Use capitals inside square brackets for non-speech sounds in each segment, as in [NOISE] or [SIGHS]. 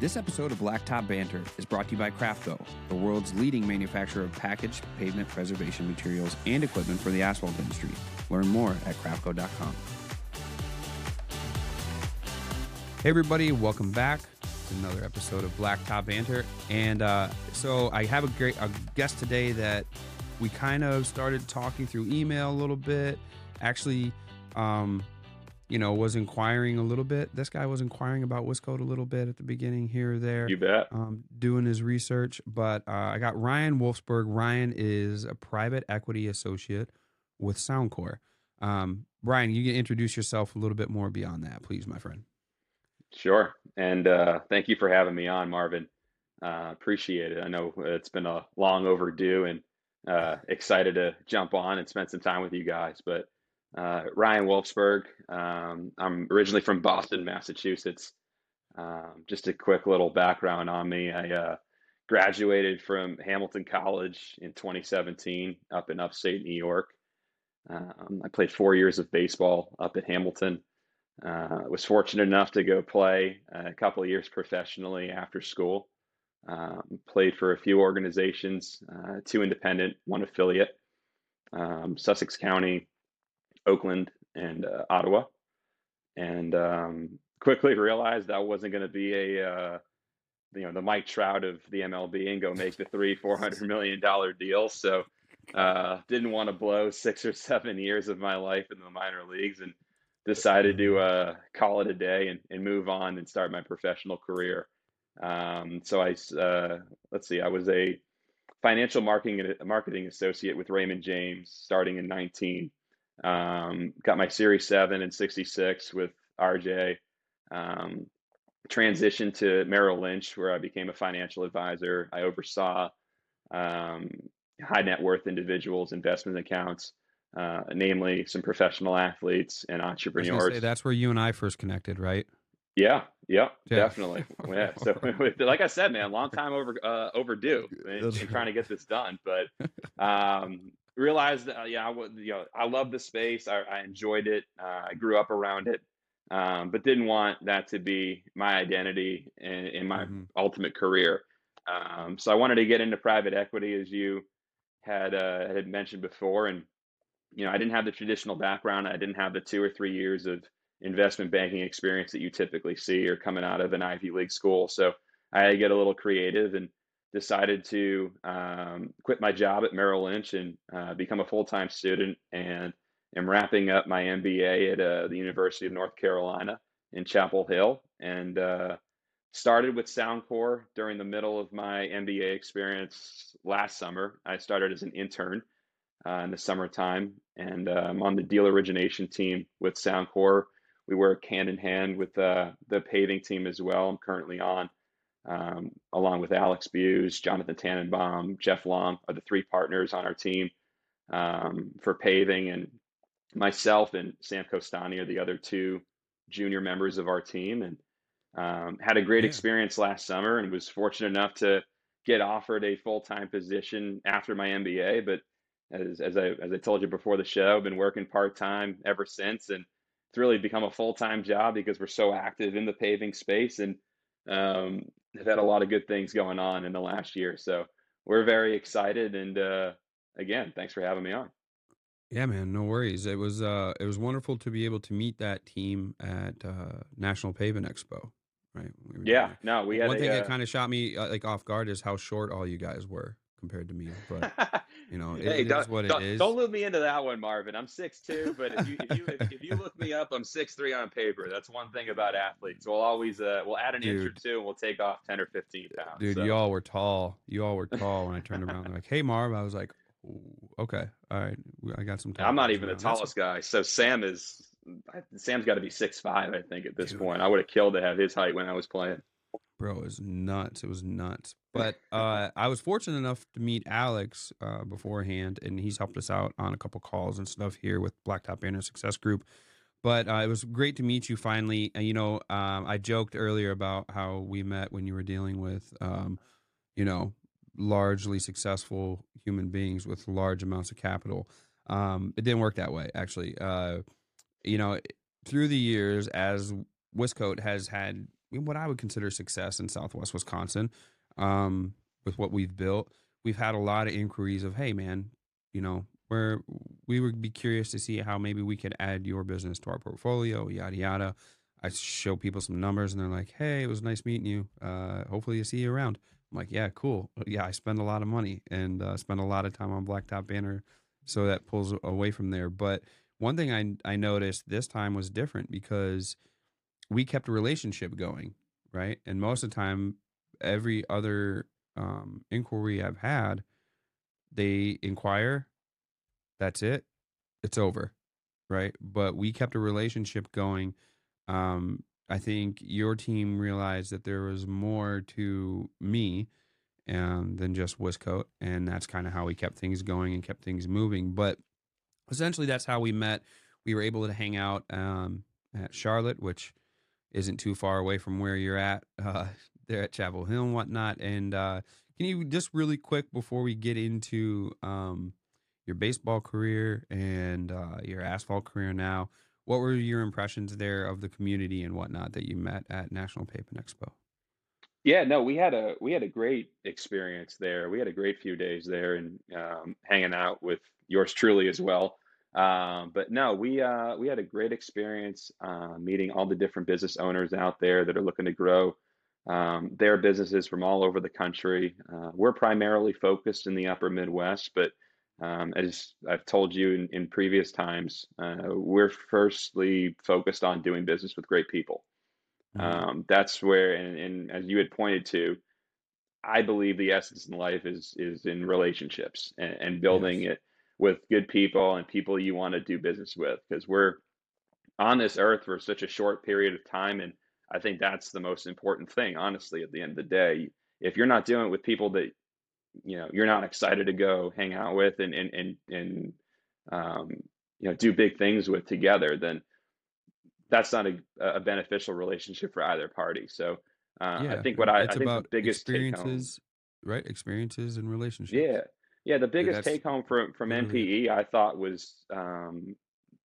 This episode of Blacktop Banter is brought to you by Crafco, the world's leading manufacturer of packaged pavement preservation materials and equipment for the asphalt industry. Learn more at crafco.com. Hey, everybody, welcome back to another episode of Blacktop Banter. And uh, so I have a great a guest today that we kind of started talking through email a little bit. Actually, um, you know, was inquiring a little bit. This guy was inquiring about Wiscoat a little bit at the beginning here or there. You bet. Um, doing his research. But uh, I got Ryan Wolfsberg. Ryan is a private equity associate with Soundcore. Um, Ryan, you can introduce yourself a little bit more beyond that, please, my friend. Sure. And uh, thank you for having me on, Marvin. Uh, appreciate it. I know it's been a long overdue and uh, excited to jump on and spend some time with you guys. But uh, Ryan Wolfsberg. Um, I'm originally from Boston, Massachusetts. Um, just a quick little background on me. I uh, graduated from Hamilton College in 2017 up in upstate New York. Um, I played four years of baseball up at Hamilton. Uh, was fortunate enough to go play a couple years professionally after school. Um, played for a few organizations, uh, two independent, one affiliate. Um, Sussex County Oakland and uh, Ottawa, and um, quickly realized I wasn't going to be a uh, you know the Mike Trout of the MLB and go make the three four hundred million dollar deal. So uh, didn't want to blow six or seven years of my life in the minor leagues and decided to uh, call it a day and, and move on and start my professional career. Um, so I uh, let's see, I was a financial marketing marketing associate with Raymond James starting in 19 um, got my Series 7 and 66 with RJ. Um, transitioned to Merrill Lynch, where I became a financial advisor. I oversaw um, high net worth individuals' investment accounts, uh, namely some professional athletes and entrepreneurs. Say, that's where you and I first connected, right? Yeah, yeah, yeah. definitely. [LAUGHS] yeah. So, [LAUGHS] like I said, man, long time over uh, overdue in, in, trying to get this done. But [LAUGHS] um, realized that, uh, yeah, I would, you know, I love the space. I, I enjoyed it. Uh, I grew up around it, um, but didn't want that to be my identity in, in my mm-hmm. ultimate career. Um, so I wanted to get into private equity, as you had uh, had mentioned before, and you know, I didn't have the traditional background. I didn't have the two or three years of investment banking experience that you typically see or coming out of an Ivy League school. So I had to get a little creative and decided to um, quit my job at Merrill Lynch and uh, become a full time student, and am wrapping up my MBA at uh, the University of North Carolina in Chapel Hill, and uh, started with Soundcore during the middle of my MBA experience last summer. I started as an intern uh, in the summertime, and uh, I'm on the deal origination team with Soundcore. We work hand in hand with uh, the paving team as well. I'm currently on um, along with Alex Buse, Jonathan Tannenbaum, Jeff Long are the three partners on our team um, for paving, and myself and Sam Costani are the other two junior members of our team, and um, had a great yeah. experience last summer, and was fortunate enough to get offered a full time position after my MBA. But as as I as I told you before the show, I've been working part time ever since, and it's really become a full time job because we're so active in the paving space and um, have had a lot of good things going on in the last year. So we're very excited. And uh, again, thanks for having me on. Yeah, man, no worries. It was uh, it was wonderful to be able to meet that team at uh, National Pavement Expo. Right. We yeah. No, we had one a, thing uh, that kind of shot me uh, like off guard is how short all you guys were compared to me. But [LAUGHS] you know, it, hey, it is what it is. Don't loop me into that one, Marvin. I'm six two, but if you if you if, if, you look me up, I'm six three on paper. That's one thing about athletes. We'll always uh we'll add an dude, inch or two, and we'll take off ten or fifteen pounds. Dude, so. you all were tall. You all were tall when I turned around. They're like, "Hey, Marv," I was like, "Okay, all right, I got some time." I'm not even the tallest guy, so Sam is. Sam's got to be six five, I think, at this dude. point. I would have killed to have his height when I was playing. Bro, it was nuts. It was nuts. But [LAUGHS] uh, I was fortunate enough to meet Alex uh, beforehand, and he's helped us out on a couple calls and stuff here with Blacktop Banter Success Group. But uh, it was great to meet you finally. you know, um, I joked earlier about how we met when you were dealing with, um, you know, largely successful human beings with large amounts of capital. Um, it didn't work that way, actually. Uh, you know, through the years, as Wiscoat has had what I would consider success in Southwest Wisconsin. Um, with what we've built, we've had a lot of inquiries of, hey, man, you know, where we would be curious to see how maybe we could add your business to our portfolio, yada yada. I show people some numbers and they're like, "Hey, it was nice meeting you. Uh, hopefully, you see you around." I'm like, "Yeah, cool. Yeah, I spend a lot of money and uh, spend a lot of time on Blacktop Banter, so that pulls away from there." But one thing I I noticed this time was different because we kept a relationship going, right? And most of the time, every other um, inquiry I've had, they inquire, that's it, it's over, right? But we kept a relationship going um, I think your team realized that there was more to me um, than just Wiscoat, and that's kind of how we kept things going and kept things moving. But essentially, that's how we met. We were able to hang out um, at Charlotte, which isn't too far away from where you're at uh, [LAUGHS] there at Chapel Hill and whatnot. And uh, can you just really quick before we get into um, your baseball career and uh, your asphalt career now? what were your impressions there of the community and whatnot that you met at National Pavement Expo? Yeah, no, we had a we had a great experience there. We had a great few days there and um, hanging out with yours truly as well. Um, but no, we uh, we had a great experience uh, meeting all the different business owners out there that are looking to grow um, their businesses from all over the country. Uh, we're primarily focused in the Upper Midwest, but um, as I've told you in, in previous times, uh, we're firstly focused on doing business with great people. Mm-hmm. Um, that's where, and, and, as you had pointed to, I believe the essence in life is is in relationships and, and building yes. it with good people and people you want to do business with. Because we're on this earth for such a short period of time, and I think that's the most important thing. Honestly, at the end of the day, if you're not doing it with people that you know you're not excited to go hang out with and and and, and um, you know do big things with together, then that's not a, a beneficial relationship for either party. So uh, yeah, I think what I, I think the biggest experiences, right? Experiences and relationships. Yeah, yeah. The biggest take home from from NPE I thought was um,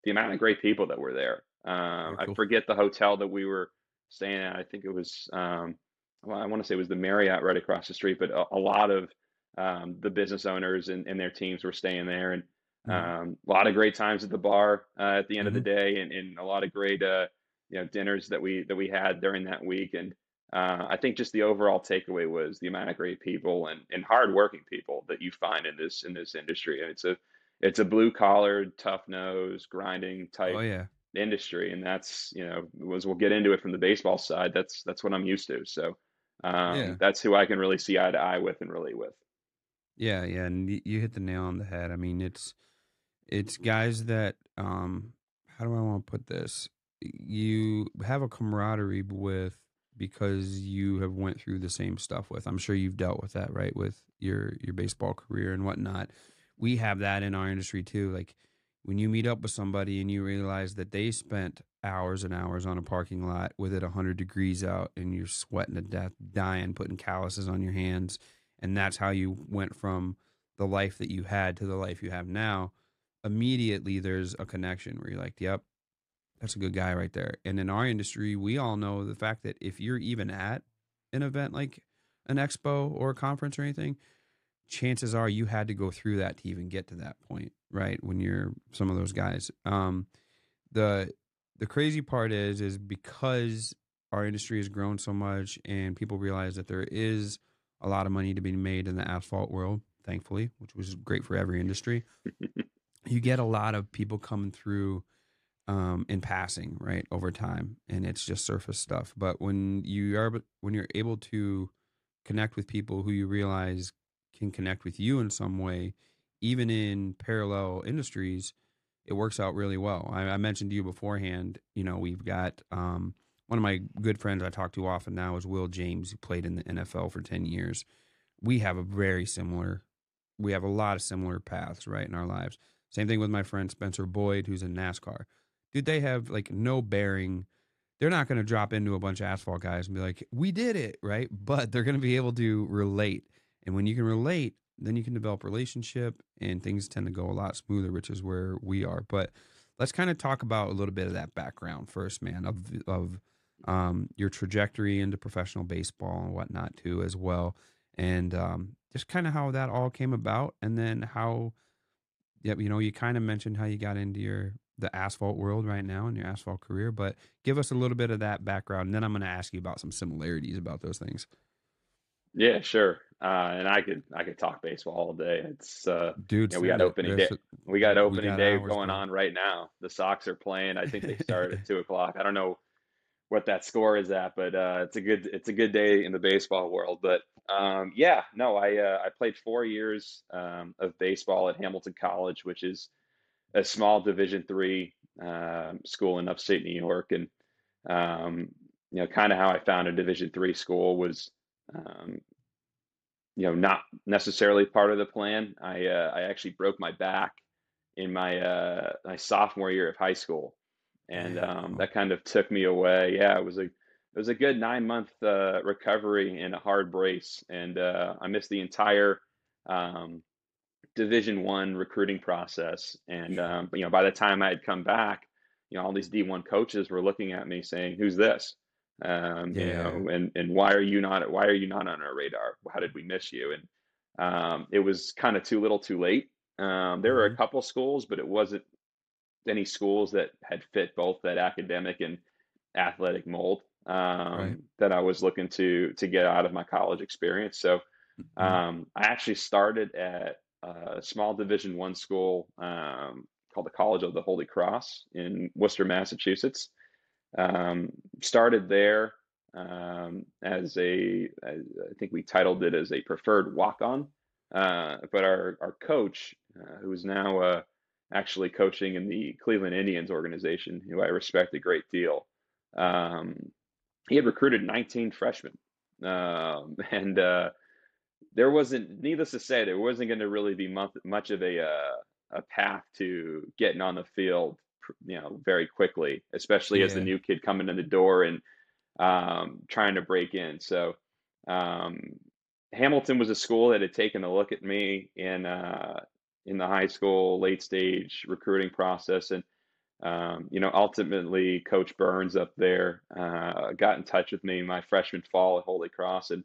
the amount of great people that were there. Um, cool. I forget the hotel that we were staying at. I think it was. Um, well, I want to say it was the Marriott right across the street, but a, a lot of um, the business owners and, and, their teams were staying there, and mm-hmm. um, a lot of great times at the bar uh, at the end mm-hmm. of the mm-hmm. day, and, and, a lot of great uh, you know dinners that we that we had during that week. And uh, I think just the overall takeaway was the amount of great people and, and hardworking people that you find in this in this industry. And it's a it's a blue collar, tough nose, grinding type oh, yeah. industry, and that's you know as we'll get into it from the baseball side. That's that's what I'm used to. So. Um, yeah. That's who I can really see eye to eye with and relate with. Yeah, yeah, and you hit the nail on the head. I mean, it's it's guys that um how do I want to put this? You have a camaraderie with because you have went through the same stuff with. I'm sure you've dealt with that, right? With your your baseball career and whatnot. We have that in our industry too. Like when you meet up with somebody and you realize that they spent hours and hours on a parking lot with it 100 degrees out and you're sweating to death, dying, putting calluses on your hands and that's how you went from the life that you had to the life you have now immediately there's a connection where you're like yep that's a good guy right there and in our industry we all know the fact that if you're even at an event like an expo or a conference or anything chances are you had to go through that to even get to that point right when you're some of those guys um the the crazy part is is because our industry has grown so much and people realize that there is a lot of money to be made in the asphalt world, thankfully, which was great for every industry. [LAUGHS] you get a lot of people coming through um, in passing, right, over time, and it's just surface stuff. But when you are when you're able to connect with people who you realize can connect with you in some way, even in parallel industries, it works out really well. I, I mentioned to you beforehand, you know, we've got um, one of my good friends I talk to often now is Will James, who played in the NFL for 10 years. We have a very similar, we have a lot of similar paths, right, in our lives. Same thing with my friend Spencer Boyd, who's in NASCAR. Dude, they have like no bearing. They're not going to drop into a bunch of asphalt guys and be like, we did it, right? But they're going to be able to relate. And when you can relate, then you can develop relationship and things tend to go a lot smoother, which is where we are. But let's kind of talk about a little bit of that background first, man, of, of um, your trajectory into professional baseball and whatnot too, as well, and um, just kind of how that all came about, and then how, you know, you kind of mentioned how you got into your the asphalt world right now in your asphalt career, but give us a little bit of that background, and then I'm going to ask you about some similarities about those things. Yeah, sure. Uh, and I could I could talk baseball all day. It's uh, dude. You know, we got opening day. We got opening we got day going on right now. The Sox are playing. I think they [LAUGHS] start at two o'clock. I don't know what that score is at, but uh, it's a good it's a good day in the baseball world. But um, yeah, no, I uh, I played four years um, of baseball at Hamilton College, which is a small Division three um, school in upstate New York, and um, you know, kind of how I found a Division three school was, um, you know, not necessarily part of the plan. I uh, I actually broke my back in my uh, my sophomore year of high school, and um, that kind of took me away. Yeah, it was a it was a good nine month uh, recovery and a hard brace, and uh, I missed the entire um, Division One recruiting process. And um, you know, by the time I had come back, you know, all these D one coaches were looking at me saying, "Who's this?" Um, yeah. You know, and and why are you not why are you not on our radar? How did we miss you? And um, it was kind of too little, too late. Um, there were a mm-hmm. couple schools, but it wasn't any schools that had fit both that academic and athletic mold um, right. that I was looking to to get out of my college experience. So mm-hmm. um, I actually started at a small Division One school um, called the College of the Holy Cross in Worcester, Massachusetts. Um, started there um, as a, as I think we titled it as a preferred walk on. Uh, but our our coach, uh, who is now uh, actually coaching in the Cleveland Indians organization, who I respect a great deal. Um, he had recruited 19 freshmen. Um, [LAUGHS] and uh, there wasn't, needless to say, there wasn't going to really be much, much of a, uh, a path to getting on the field, you know, very quickly, especially yeah. as the new kid coming in the door and um, trying to break in. So um, Hamilton was a school that had taken a look at me in uh, in the high school late stage recruiting process. And, um, you know, ultimately, Coach Burns up there uh, got in touch with me my freshman fall at Holy Cross, and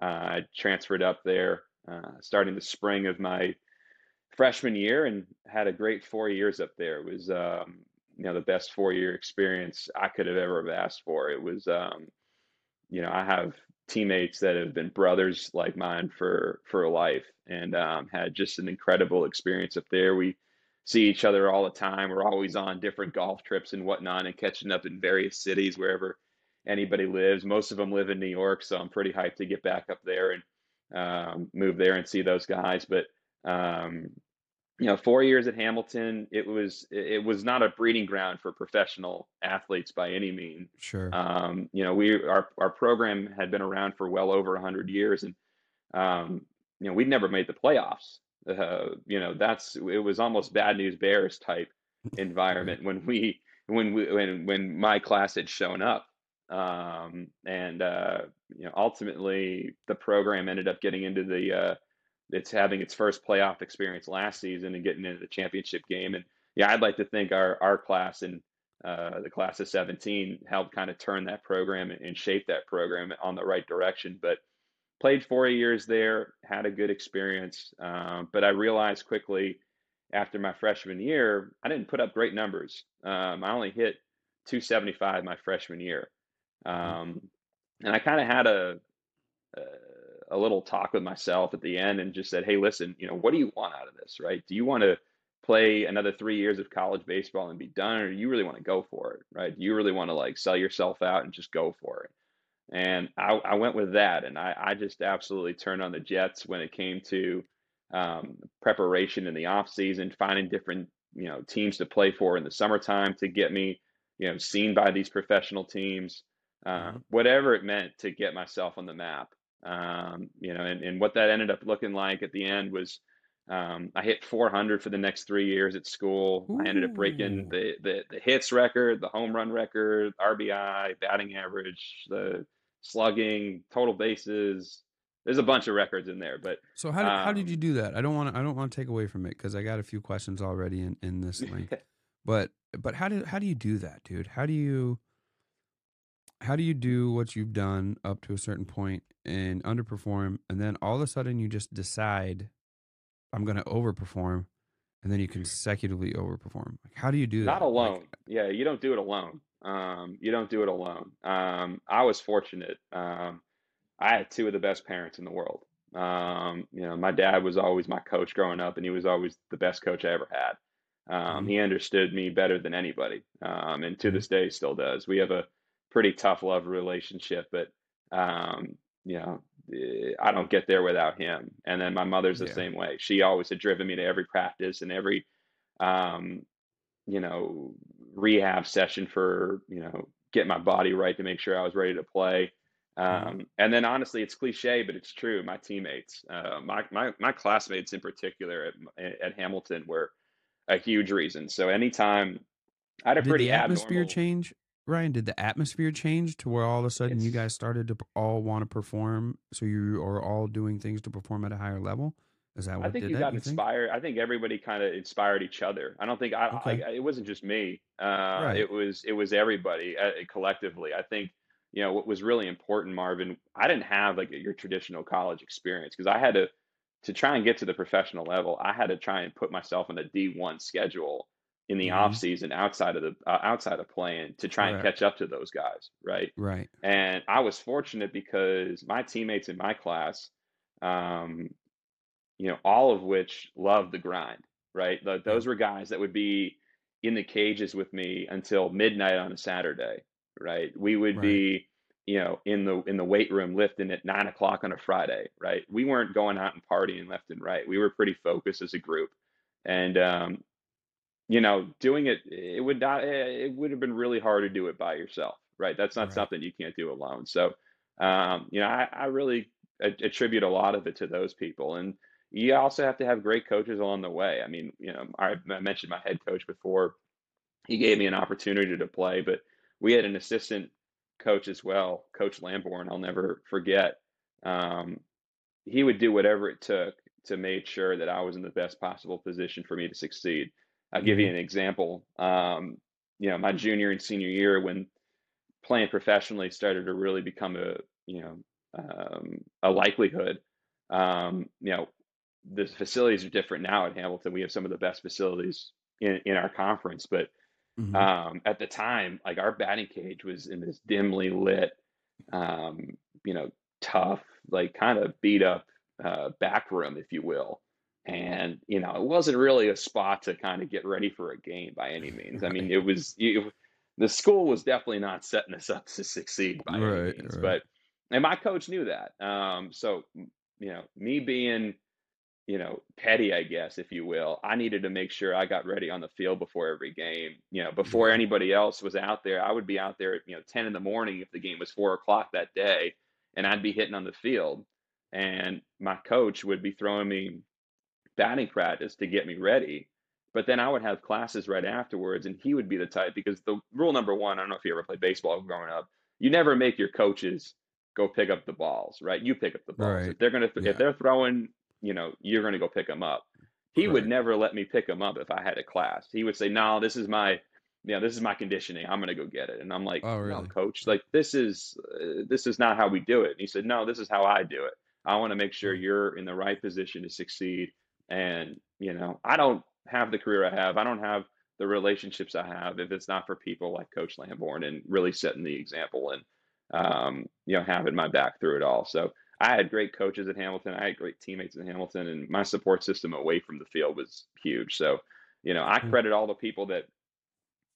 I transferred up there uh, starting the spring of my freshman year and had a great four years up there. It was, um, you know, the best four year experience I could have ever asked for. It was, um, you know, I have teammates that have been brothers like mine for for life and um, had just an incredible experience up there we see each other all the time we're always on different golf trips and whatnot and catching up in various cities wherever anybody lives most of them live in new york so i'm pretty hyped to get back up there and um, move there and see those guys but um, you know, four years at Hamilton, it was it was not a breeding ground for professional athletes by any means. Sure. Um, you know, we our our program had been around for well over hundred years, and um, you know, we'd never made the playoffs. Uh, you know, that's it was almost bad news bears type [LAUGHS] environment when we when we when when my class had shown up. Um, and uh, you know, ultimately, the program ended up getting into the uh, it's having its first playoff experience last season and getting into the championship game. And yeah, I'd like to think our our class and uh, the class of 17 helped kind of turn that program and shape that program on the right direction. But played four years there, had a good experience. Um, but I realized quickly after my freshman year, I didn't put up great numbers. Um, I only hit 275 my freshman year. Mm-hmm. Um, and I kind of had a, a a little talk with myself at the end and just said, hey, listen, you know, what do you want out of this, right? Do you want to play another three years of college baseball and be done, or do you really want to go for it, right? Do you really want to like sell yourself out and just go for it? And I, I went with that, and I, I just absolutely turned on the jets when it came to um, preparation in the off season, finding different you know teams to play for in the summertime to get me you know seen by these professional teams, uh, mm-hmm. whatever it meant to get myself on the map. Um, you know, and, and what that ended up looking like at the end was um, I hit 400 for the next three years at school. Ooh. I ended up breaking the, the, the hits record, the home run record, RBI, batting average, the slugging, total bases. There's a bunch of records in there, but so how did, um, how did you do that? I don't want to I don't want to take away from it because I got a few questions already in in this link. [LAUGHS] but but how do how do you do that, dude? How do you how do you do what you've done up to a certain point and underperform, and then all of a sudden you just decide, I'm going to overperform, and then you consecutively overperform? Like, how do you do that? Not alone. Like, yeah, you don't do it alone. Um, you don't do it alone. Um, I was fortunate. Um, I had two of the best parents in the world. Um, you know, my dad was always my coach growing up, and he was always the best coach I ever had. Um, mm-hmm. He understood me better than anybody, um, and to mm-hmm. this day still does. We have a pretty tough love relationship, but um, you know, eh, I don't get there without him. And then my mother's the yeah. same way. She always had driven me to every practice and every, um, you know, rehab session for you know get my body right to make sure I was ready to play. Mm-hmm. Um, and then honestly, it's cliche, but it's true. My teammates, uh, my, my, my classmates in particular at, at Hamilton were a huge reason. So anytime I had a did pretty the atmosphere abnormal, change, Ryan? Did the atmosphere change to where all of a sudden you guys started to all want to perform? So you are all doing things to perform at a higher level. Is that what I think did you that, got you inspired. Think? I think everybody kind of inspired each other. I don't think I, okay. I, it wasn't just me. Uh, right. It was it was everybody uh, collectively. I think you know what was really important, Marvin. I didn't have like your traditional college experience because I had to to try and get to the professional level. I had to try and put myself on a D one schedule in the mm-hmm. off season outside of the uh, outside of playing to try and catch up to those guys, right? Right. And I was fortunate because my teammates in my class, um, you know, all of which loved the grind, right? The, those were guys that would be in the cages with me until midnight on a Saturday, right? We would right. be, you know, in the in the weight room lifting at nine o'clock on a Friday, right? We weren't going out and partying left and right. We were pretty focused as a group, and um, you know, doing it it would not it would have been really hard to do it by yourself, right? That's not right. something you can't do alone. So, um, you know, I, I really attribute a lot of it to those people, and you also have to have great coaches along the way. I mean, you know, I, I mentioned my head coach before. He gave me an opportunity to play, but we had an assistant coach as well, Coach Lamborn. I'll never forget. Um, he would do whatever it took to make sure that I was in the best possible position for me to succeed. I'll give you mm-hmm. an example. Um, you know, my junior and senior year, when playing professionally started to really become a you know um, a likelihood. Um, you know, the facilities are different now at Hamilton. We have some of the best facilities in, in our conference, but Mm-hmm. Um, at the time, like our batting cage was in this dimly lit, um, you know, tough, like kind of beat up uh, back room, if you will. And you know, it wasn't really a spot to kind of get ready for a game by any means. I mean, it was you, the school was definitely not setting us up to succeed by right, any means. Right. But and my coach knew that. Um, so you know, me being you know, petty, I guess, if you will. I needed to make sure I got ready on the field before every game. You know, before anybody else was out there, I would be out there at, you know, 10 in the morning if the game was four o'clock that day, and I'd be hitting on the field. And my coach would be throwing me batting practice to get me ready. But then I would have classes right afterwards, and he would be the type because the rule number one, I don't know if you ever played baseball growing up, you never make your coaches go pick up the balls, right? You pick up the balls. Right. If they're gonna th- yeah. if they're throwing you know, you're going to go pick them up. He right. would never let me pick them up if I had a class. He would say, "No, this is my, you know, this is my conditioning. I'm going to go get it." And I'm like, "Oh, really? No, coach, like this is uh, this is not how we do it." And he said, "No, this is how I do it. I want to make sure hmm. you're in the right position to succeed." And you know, I don't have the career I have. I don't have the relationships I have if it's not for people like Coach Lamborn and really setting the example and um, you know having my back through it all. So I had great coaches at Hamilton. I had great teammates at Hamilton, and my support system away from the field was huge. So, you know, I mm. credit all the people that,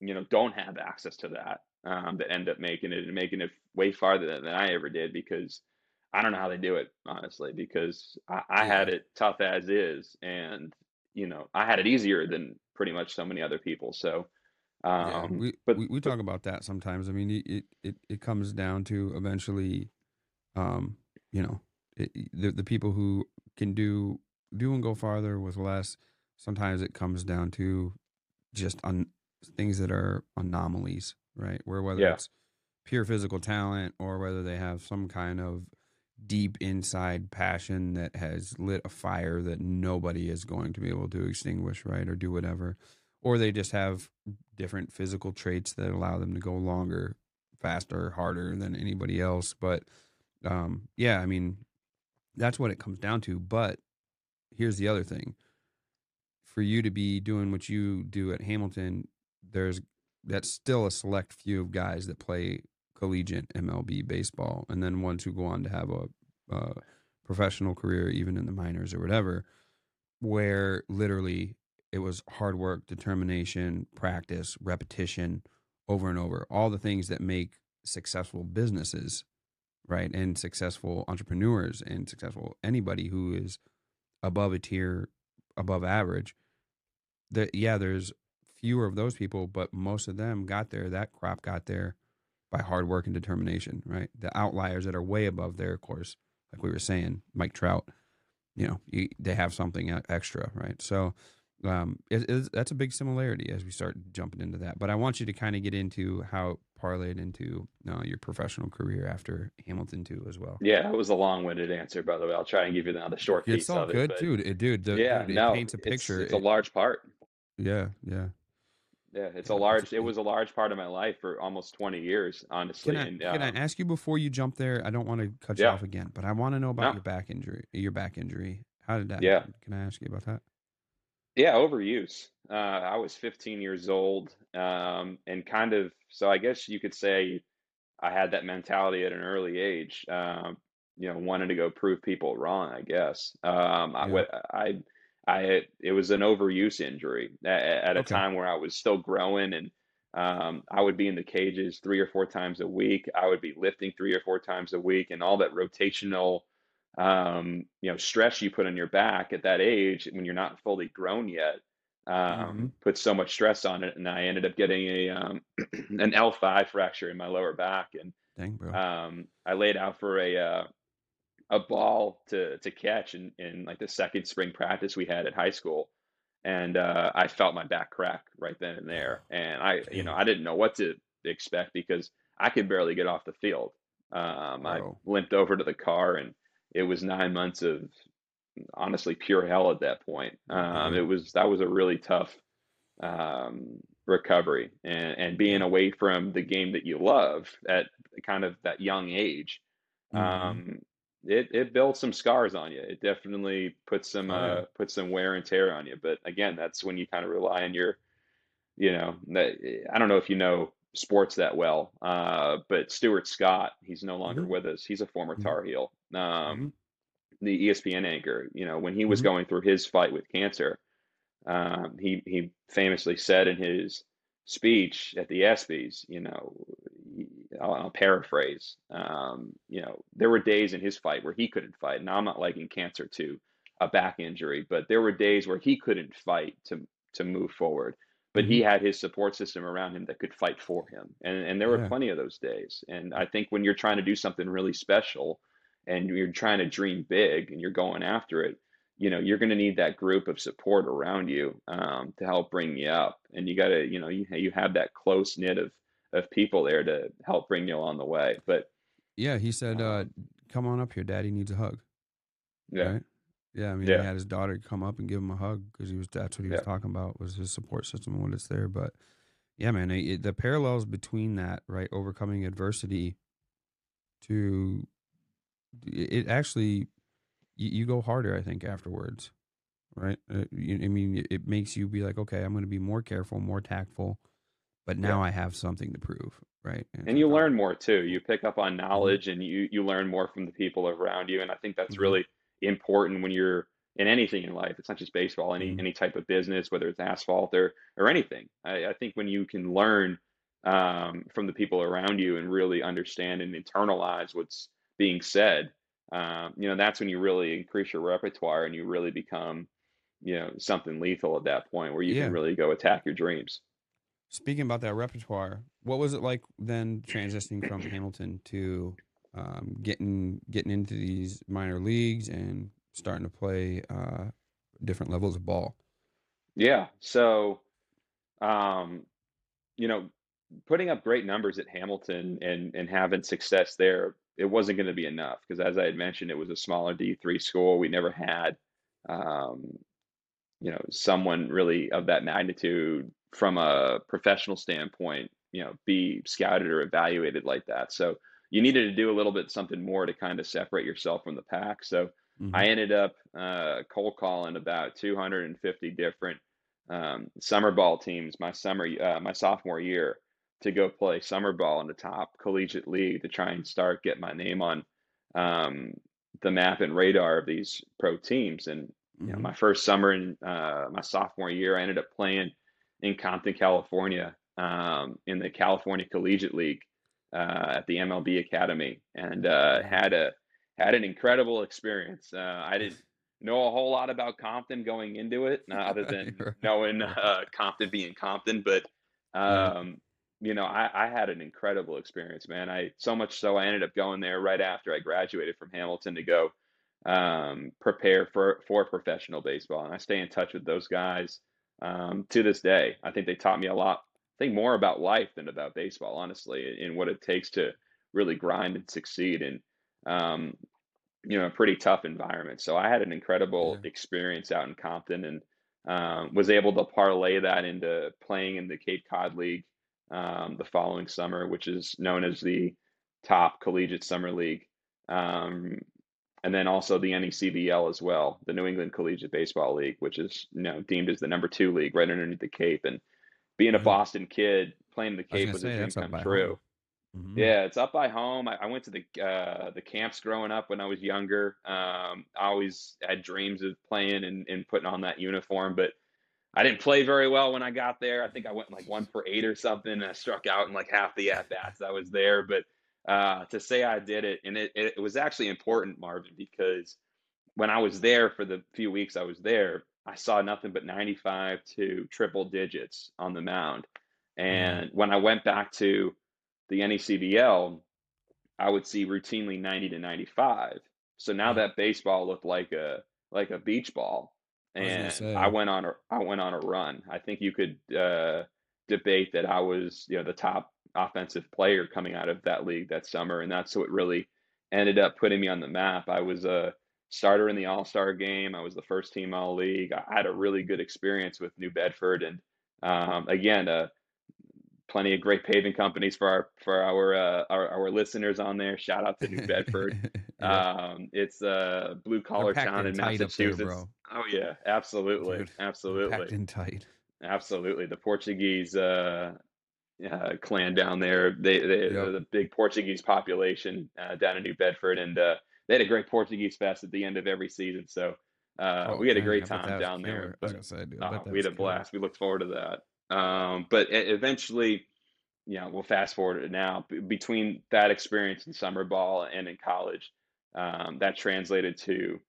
you know, don't have access to that um, that end up making it and making it way farther than, than, I ever did because I don't know how they do it, honestly, because I, I had it tough as is. And, you know, I had it easier than pretty much so many other people. So, um, yeah, we, but we, we talk about that sometimes. I mean, it, it, it comes down to eventually, um, you know, it, the the people who can do do and go farther with less. Sometimes it comes down to just on things that are anomalies, right? Where whether yeah. it's pure physical talent or whether they have some kind of deep inside passion that has lit a fire that nobody is going to be able to extinguish, right? Or do whatever. Or they just have different physical traits that allow them to go longer faster, harder than anybody else. But um, yeah, I mean, that's what it comes down to. But here's the other thing: for you to be doing what you do at Hamilton, there's that's still a select few of guys that play collegiate MLB baseball, and then ones who go on to have a, a professional career, even in the minors or whatever, where literally it was hard work, determination, practice, repetition, over and over, all the things that make successful businesses, right, and successful entrepreneurs and successful anybody who is above a tier, above average. That yeah, there's fewer of those people, but most of them got there. That crop got there by hard work and determination, right? The outliers that are way above there, of course, like we were saying, Mike Trout, you know, they have something extra, right? So um, it, it, that's a big similarity as we start jumping into that. But I want you to kind of get into how it parlayed into uh, your professional career after Hamilton too, as well. Yeah, it was a long-winded answer, by the way. I'll try and give you the short it's piece all of good, it. dude. It, dude, the, yeah, dude, it no, paints a picture. It's, it's a large part. Yeah, yeah. Yeah, it's a large. It was a large part of my life for almost twenty years, honestly. Can I, and, can I um, ask you before you jump there? I don't want to cut you Yeah. off again, but I want to know about No. your back injury. Your back injury. How did that? Yeah. happen? Can I ask you about that? Yeah, overuse. Uh, I was 15 years old, um, and kind of, so I guess you could say I had that mentality at an early age. Um, you know, wanted to go prove people wrong, I guess. Um, I, Yeah. wa- I, I, it was an overuse injury at, at a Okay. time where I was still growing, and um, I would be in the cages three or four times a week. I would be lifting three or four times a week, and all that rotational um, you know, stress you put on your back at that age when you're not fully grown yet, um, puts so much stress on it. And I ended up getting a um, [CLEARS THROAT] an L5 fracture in my lower back, and Dang, um, I laid out for a uh, a ball to to catch in, in like the second spring practice we had at high school, and uh, I felt my back crack right then and there, and I you know I didn't know what to expect because I could barely get off the field. Um, I limped over to the car and it was nine months of honestly pure hell at that point. Um, it was that was a really tough um, recovery, and and being away from the game that you love at kind of that young age, Mhm. It it builds some scars on you. It definitely puts some Oh, yeah. uh, puts some wear and tear on you. But again, that's when you kind of rely on your, you know, that I don't know if you know sports that well, uh, but Stuart Scott, he's no longer Mhm. with us. He's a former Mhm. Tar Heel. Um, Mhm. the ESPN anchor, you know, when he was Mhm. going through his fight with cancer, um, he he famously said in his speech at the ESPYS, you know, I'll, I'll paraphrase, um, you know, there were days in his fight where he couldn't fight. Now I'm not liking cancer to a back injury, but there were days where he couldn't fight to to move forward. But he Mhm. had his support system around him that could fight for him, and and there were Yeah. plenty of those days. And I think when you're trying to do something really special, and you're trying to dream big, and you're going after it, you know you're going to need that group of support around you um, to help bring you up and you got to you know you, you have that close knit of of people there to help bring you along the way but Yeah, he said, uh, um, "Come on up here, Daddy needs a hug." yeah Right? Yeah, I mean, Yeah. he had his daughter come up and give him a hug because he was that's what he was Yeah. talking about was his support system and what it's there. But yeah, man, it, the parallels between that, right, overcoming adversity, to it it actually you, you go harder, I think, afterwards, right? Uh, you- I mean, it- it makes you be like, okay, I'm going to be more careful, more tactful, but now Yeah. I have something to prove, right? it's and you learn more too you pick up on knowledge and you you learn more from the people around you and i think that's Mhm. really important when you're in anything in life it's not just baseball any Mhm. any type of business whether it's asphalt or or anything i, I think when you can learn um, from the people around you and really understand and internalize what's being said um, you know that's when you really increase your repertoire and you really become you know something lethal at that point where you Yeah. can really go attack your dreams Speaking about that repertoire, what was it like then transitioning from Hamilton to um, getting getting into these minor leagues and starting to play uh, different levels of ball? Yeah. So, um, you know, putting up great numbers at Hamilton and and having success there, it wasn't going to be enough because, as I had mentioned, it was a smaller D3 school. We never had, um, you know, someone really of that magnitude from a professional standpoint you know be scouted or evaluated like that. So you needed to do a little bit something more to kind of separate yourself from the pack. So mm-hmm. I ended up uh, cold calling about 250 different um, summer ball teams my summer uh, my sophomore year to go play summer ball in the top collegiate league to try and start get my name on um, the map and radar of these pro teams. And you know, mm-hmm. my first summer in uh, my sophomore year, I ended up playing in Compton, California, um, in the California Collegiate League uh, at the MLB Academy, and uh, had a had an incredible experience. Uh, I didn't know a whole lot about Compton going into it, uh, [LAUGHS] other than knowing uh, Compton being Compton, but um, you know, I, I, had an incredible experience, man. I so much so I ended up going there right after I graduated from Hamilton to go um, prepare for for professional baseball, and I stay in touch with those guys um, to this day. I think they taught me a lot. I think more about life than about baseball, honestly, and what it takes to really grind and succeed in um, you know a pretty tough environment. So I had an incredible yeah. experience out in Compton, and um, was able to parlay that into playing in the Cape Cod League um, the following summer, which is known as the top collegiate summer league. Um, and then also the NECBL as well, the New England Collegiate Baseball League, which is you know deemed as the number two league right underneath the Cape. And being a mm-hmm. Boston kid, playing the Cape was, was a dream come true. Mm-hmm. Yeah, it's up by home. I, I went to the uh, the camps growing up when I was younger. Um, I always had dreams of playing and, and putting on that uniform, but I didn't play very well when I got there. I think I went like one for eight or something, and I struck out in like half the at bats I was there. But uh, to say I did it, and it, it was actually important, Marvin, because when I was there for the few weeks I was there, I saw nothing but 95 to triple digits on the mound. Mm-hmm. And when I went back to the NECBL, I would see routinely 90 to 95. So now mm-hmm. that baseball looked like a like a beach ball and I, I, went on a I went on a run. I think you could uh, debate that I was you know the top offensive player coming out of that league that summer, and that's what really ended up putting me on the map. I was a starter in the All Star game. I was the first team All League. I had a really good experience with New Bedford, and um, again, uh, plenty of great paving companies for our for our uh, our, our, listeners on there. Shout out to New Bedford. [LAUGHS] yeah. um, it's a blue collar town in Massachusetts. There, oh yeah, absolutely, Dude, absolutely. Packed in tight. Absolutely, the Portuguese uh, uh, clan down there. They they yep. the big Portuguese population uh, down in New Bedford, and uh, they had a great Portuguese fest at the end of every season. So. Uh, oh, we had a great time down there. But, say, uh, we had a blast. We looked forward to that. Um, but eventually, you know, we'll fast forward it now. Between that experience in summer ball and in college, um, that translated to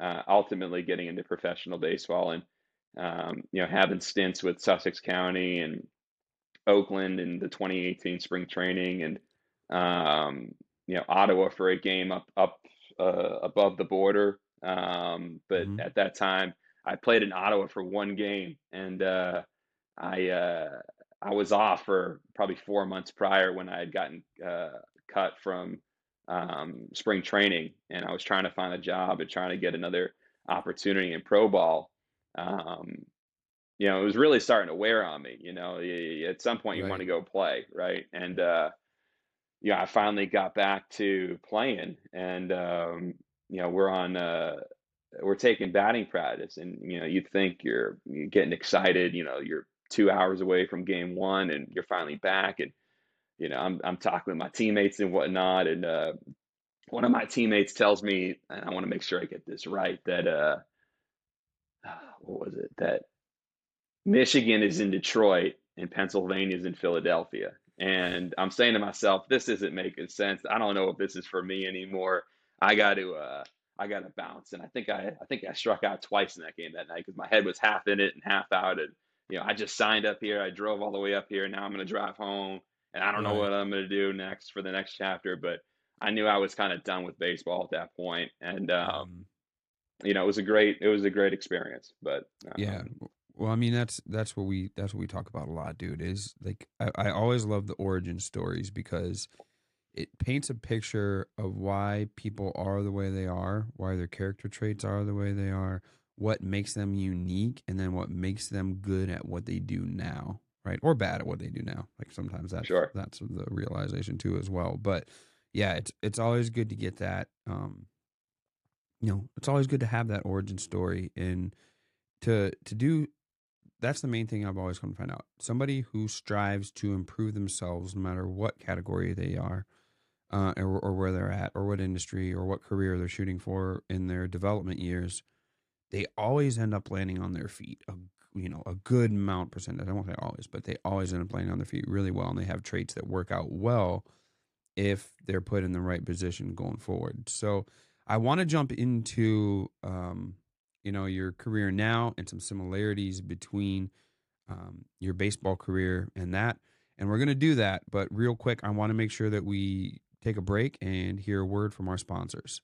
uh, ultimately getting into professional baseball and um, you know having stints with Sussex County and Oakland in the 2018 spring training and um, you know Ottawa for a game up up uh, above the border. Um, but mm-hmm. at that time, I played in Ottawa for one game and uh, I uh, I was off for probably four months prior when I had gotten uh, cut from um, spring training, and I was trying to find a job and trying to get another opportunity in pro ball. Um, you know, it was really starting to wear on me. You know, at some point you right. want to go play, right? And uh, yeah, I finally got back to playing, and um, you know, we're on. Uh, we're taking batting practice and you know you think you're, you're getting excited you know you're two hours away from game one and you're finally back and you know i'm, I'm talking with my teammates and whatnot and uh, one of my teammates tells me and i want to make sure i get this right that uh [SIGHS] what was it that michigan is in detroit and pennsylvania is in philadelphia and i'm saying to myself this isn't making sense i don't know if this is for me anymore i got to uh I got to bounce, and I think I, I think I struck out twice in that game that night because my head was half in it and half out, and you know, I just signed up here. I drove all the way up here. And now I'm going to drive home, and I don't know what I'm going to do next for the next chapter. But I knew I was kind of done with baseball at that point, and um, you know, it was a great it was a great experience. But um, yeah, well, I mean, that's that's what we that's what we talk about a lot, dude. Is like I, I always love the origin stories because it paints a picture of why people are the way they are, why their character traits are the way they are, what makes them unique and then what makes them good at what they do now right? Or bad at what they do now. Like sometimes that's sure. that's the realization too as well. But yeah, it's it's always good to get that. Um, you know, it's always good to have that origin story and to to do. That's the main thing I've always come to find out. Somebody who strives to improve themselves, no matter what category they are, uh, or, or where they're at, or what industry, or what career they're shooting for in their development years, they always end up landing on their feet a you know a good amount percentage. I won't say always, but they always end up landing on their feet really well, and they have traits that work out well if they're put in the right position going forward. So I want to jump into um, you know your career now and some similarities between um, your baseball career and that, and we're gonna do that. But real quick, I want to make sure that we take a break and hear a word from our sponsors.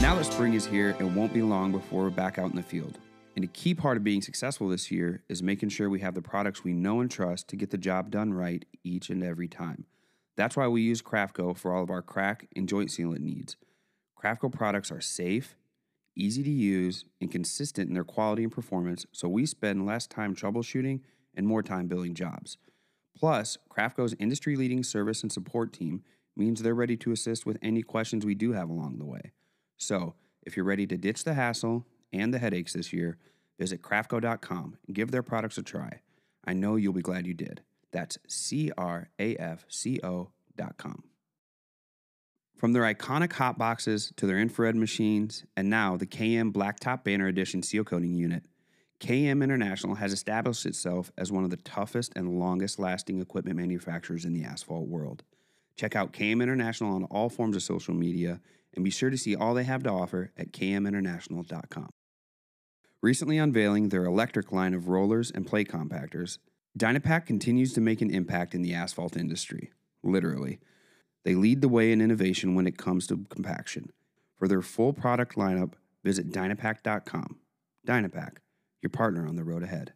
Now that spring is here, it won't be long before we're back out in the field. And a key part of being successful this year is making sure we have the products we know and trust to get the job done right each and every time. That's why we use Crafco for all of our crack and joint sealant needs. Crafco products are safe, easy to use, and consistent in their quality and performance, so we spend less time troubleshooting and more time building jobs. Plus, Crafco's industry leading service and support team means they're ready to assist with any questions we do have along the way. So, if you're ready to ditch the hassle and the headaches this year, visit crafco.com and give their products a try. I know you'll be glad you did. That's C R A F C O.com. From their iconic hot boxes to their infrared machines, and now the KM Blacktop Banter Edition seal coating unit, KM International has established itself as one of the toughest and longest lasting equipment manufacturers in the asphalt world. Check out KM International on all forms of social media and be sure to see all they have to offer at kminternational.com. Recently unveiling their electric line of rollers and plate compactors, Dynapac continues to make an impact in the asphalt industry, literally. They lead the way in innovation when it comes to compaction. For their full product lineup, visit dynapac.com. Dynapac, your partner on the road ahead.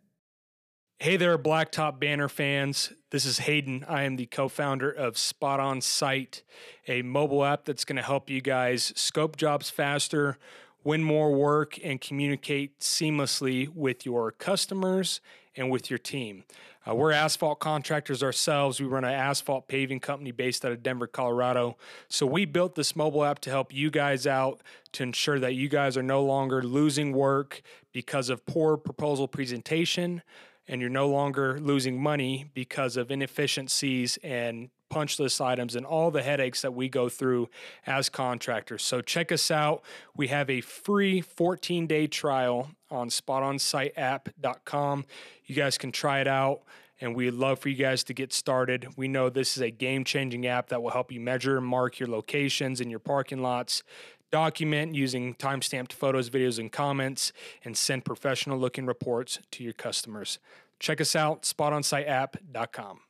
Hey there, Blacktop Banter fans. This is Hayden. I am the co founder of Spot On Site, a mobile app that's going to help you guys scope jobs faster, win more work, and communicate seamlessly with your customers and with your team. Uh, we're asphalt contractors ourselves. We run an asphalt paving company based out of Denver, Colorado. So we built this mobile app to help you guys out to ensure that you guys are no longer losing work because of poor proposal presentation and you're no longer losing money because of inefficiencies and punch list items and all the headaches that we go through as contractors. So check us out. We have a free 14 day trial on spotonsiteapp.com. You guys can try it out and we'd love for you guys to get started. We know this is a game changing app that will help you measure and mark your locations and your parking lots, document using timestamped photos, videos, and comments, and send professional looking reports to your customers. Check us out, spotonsiteapp.com.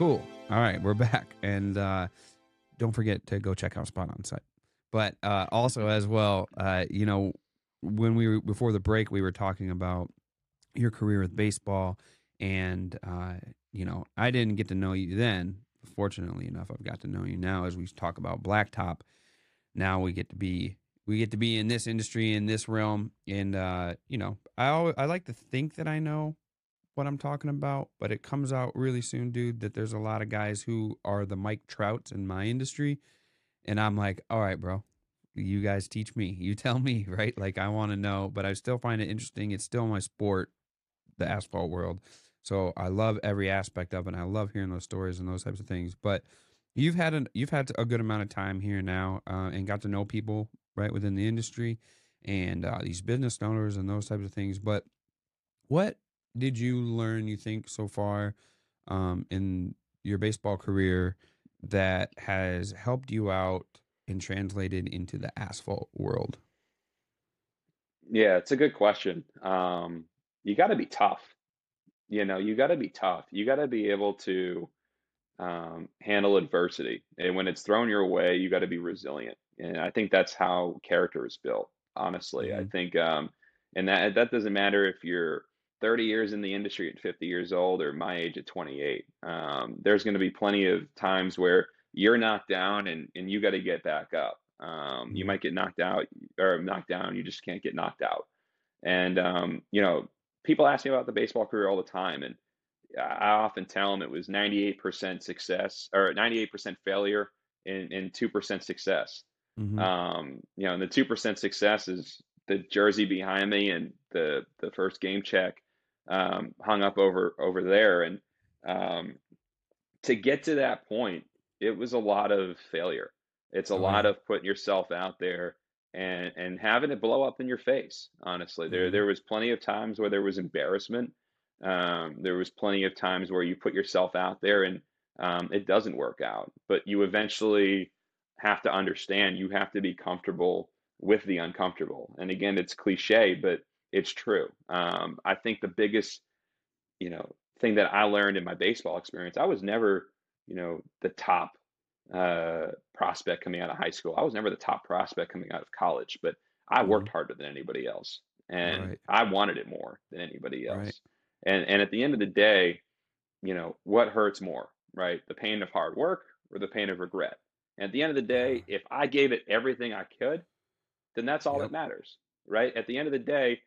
Cool. All right, we're back. And uh, don't forget to go check out Spot On Site. But uh, also, as well, uh, you know, when we were before the break, we were talking about your career with baseball. And, uh, you know, I didn't get to know you then, fortunately enough, I've got to know you now as we talk about blacktop. Now we get to be we get to be in this industry in this realm, and uh, you know, I always, I like to think that I know what I'm talking about, but it comes out really soon, dude. That there's a lot of guys who are the Mike Trouts in my industry, and I'm like, all right, bro, you guys teach me, you tell me, [LAUGHS] right? Like I want to know, but I still find it interesting. It's still my sport, the asphalt world. So I love every aspect of it. And I love hearing those stories and those types of things. But you've had a you've had a good amount of time here now, uh, and got to know people right within the industry, and uh, these business owners and those types of things. But what did you learn? You think so far um, in your baseball career that has helped you out and translated into the asphalt world? Yeah, it's a good question. Um, you got to be tough you know, you got to be tough. You got to be able to um, handle adversity. And when it's thrown your way, you got to be resilient. And I think that's how character is built, honestly. Mm-hmm. I think, um, and that, that doesn't matter if you're 30 years in the industry at 50 years old or my age at 28. Um, there's going to be plenty of times where you're knocked down and, and you got to get back up. Um, you mm-hmm. might get knocked out or knocked down. You just can't get knocked out. And um, you know, people ask me about the baseball career all the time, and I often tell them it was 98% success or 98% failure and, and 2% success. Mm-hmm. Um, you know, and the 2% success is the jersey behind me and the, the first game check um, hung up over, over there. And um, to get to that point, it was a lot of failure. It's a oh, lot of putting yourself out there and and having it blow up in your face. Honestly, there mm-hmm. there was plenty of times where there was embarrassment. Um, there was plenty of times where you put yourself out there and um, it doesn't work out. But you eventually have to understand. You have to be comfortable with the uncomfortable. And again, it's cliche, but it's true. Um, I think the biggest, you know, thing that I learned in my baseball experience, I was never, you know, the top uh, prospect coming out of high school. I was never the top prospect coming out of college, but I worked mm-hmm. harder than anybody else, and right. I wanted it more than anybody else. Right. And and at the end of the day, you know what hurts more, right? The pain of hard work or the pain of regret. And at the end of the day, if I gave it everything I could, then that's all yep. that matters, right? At the end of the day,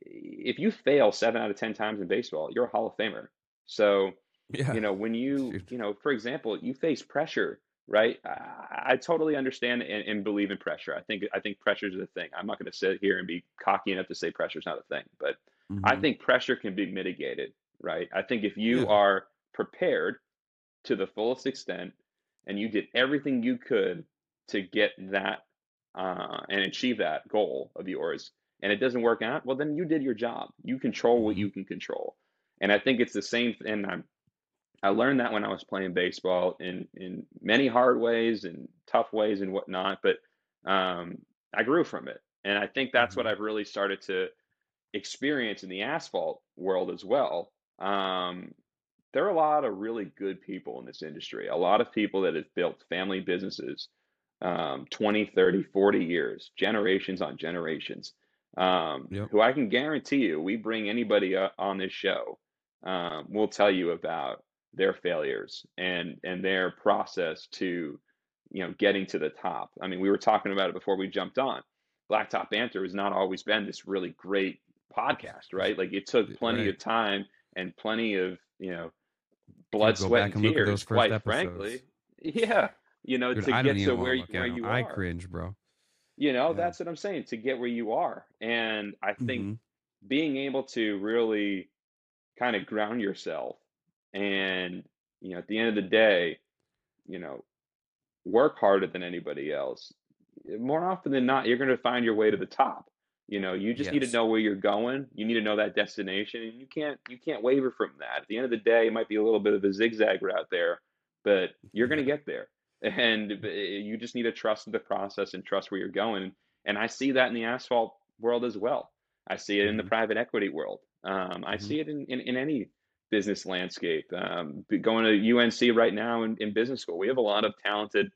if you fail seven out of ten times in baseball, you're a Hall of Famer. So yeah. You know, when [LAUGHS] you, you know, for example, you face pressure, right? I, I totally understand and, and, believe in pressure. I think I think pressure is a thing. I'm not going to sit here and be cocky enough to say pressure is not a thing, but mm-hmm. I think pressure can be mitigated, right? I think if you yeah. are prepared to the fullest extent and you did everything you could to get that uh, and achieve that goal of yours, and it doesn't work out, well, then you did your job. You control what mm-hmm. you can control. And I think it's the same. And I'm I learned that when I was playing baseball in in many hard ways and tough ways and whatnot, but um, I grew from it, and I think that's mm-hmm. what I've really started to experience in the asphalt world as well. Um, there are a lot of really good people in this industry, a lot of people that have built family businesses um, 20, 30, 40 years, generations on generations, um, yep. who I can guarantee you, we bring anybody on this show, um, we'll tell you about their failures and and their process to you know getting to the top. I mean we were talking about it before we jumped on. Blacktop banter has not always been this really great podcast right? Like it took plenty right. of time and plenty of you know blood sweat and tears quite episodes. frankly yeah you know Dude, to get to where, where you are. i cringe bro you know yeah. that's what i'm saying to get where you are and i think mm-hmm. being able to really kind of ground yourself and, you know, at the end of the day, you know, work harder than anybody else. More often than not, you're going to find your way to the top. You know, you just yes. need to know where you're going. You need to know that destination, and you can't you can't waver from that. At the end of the day, it might be a little bit of a zigzag route there, but you're going [LAUGHS] to get there. And you just need to trust the process and trust where you're going. And I see that in the asphalt world as well. I see it in the mm-hmm. private equity world. Um, I mm-hmm. see it in, in, in any business landscape. Um, going to UNC right now in, in, business school, we have a lot of talented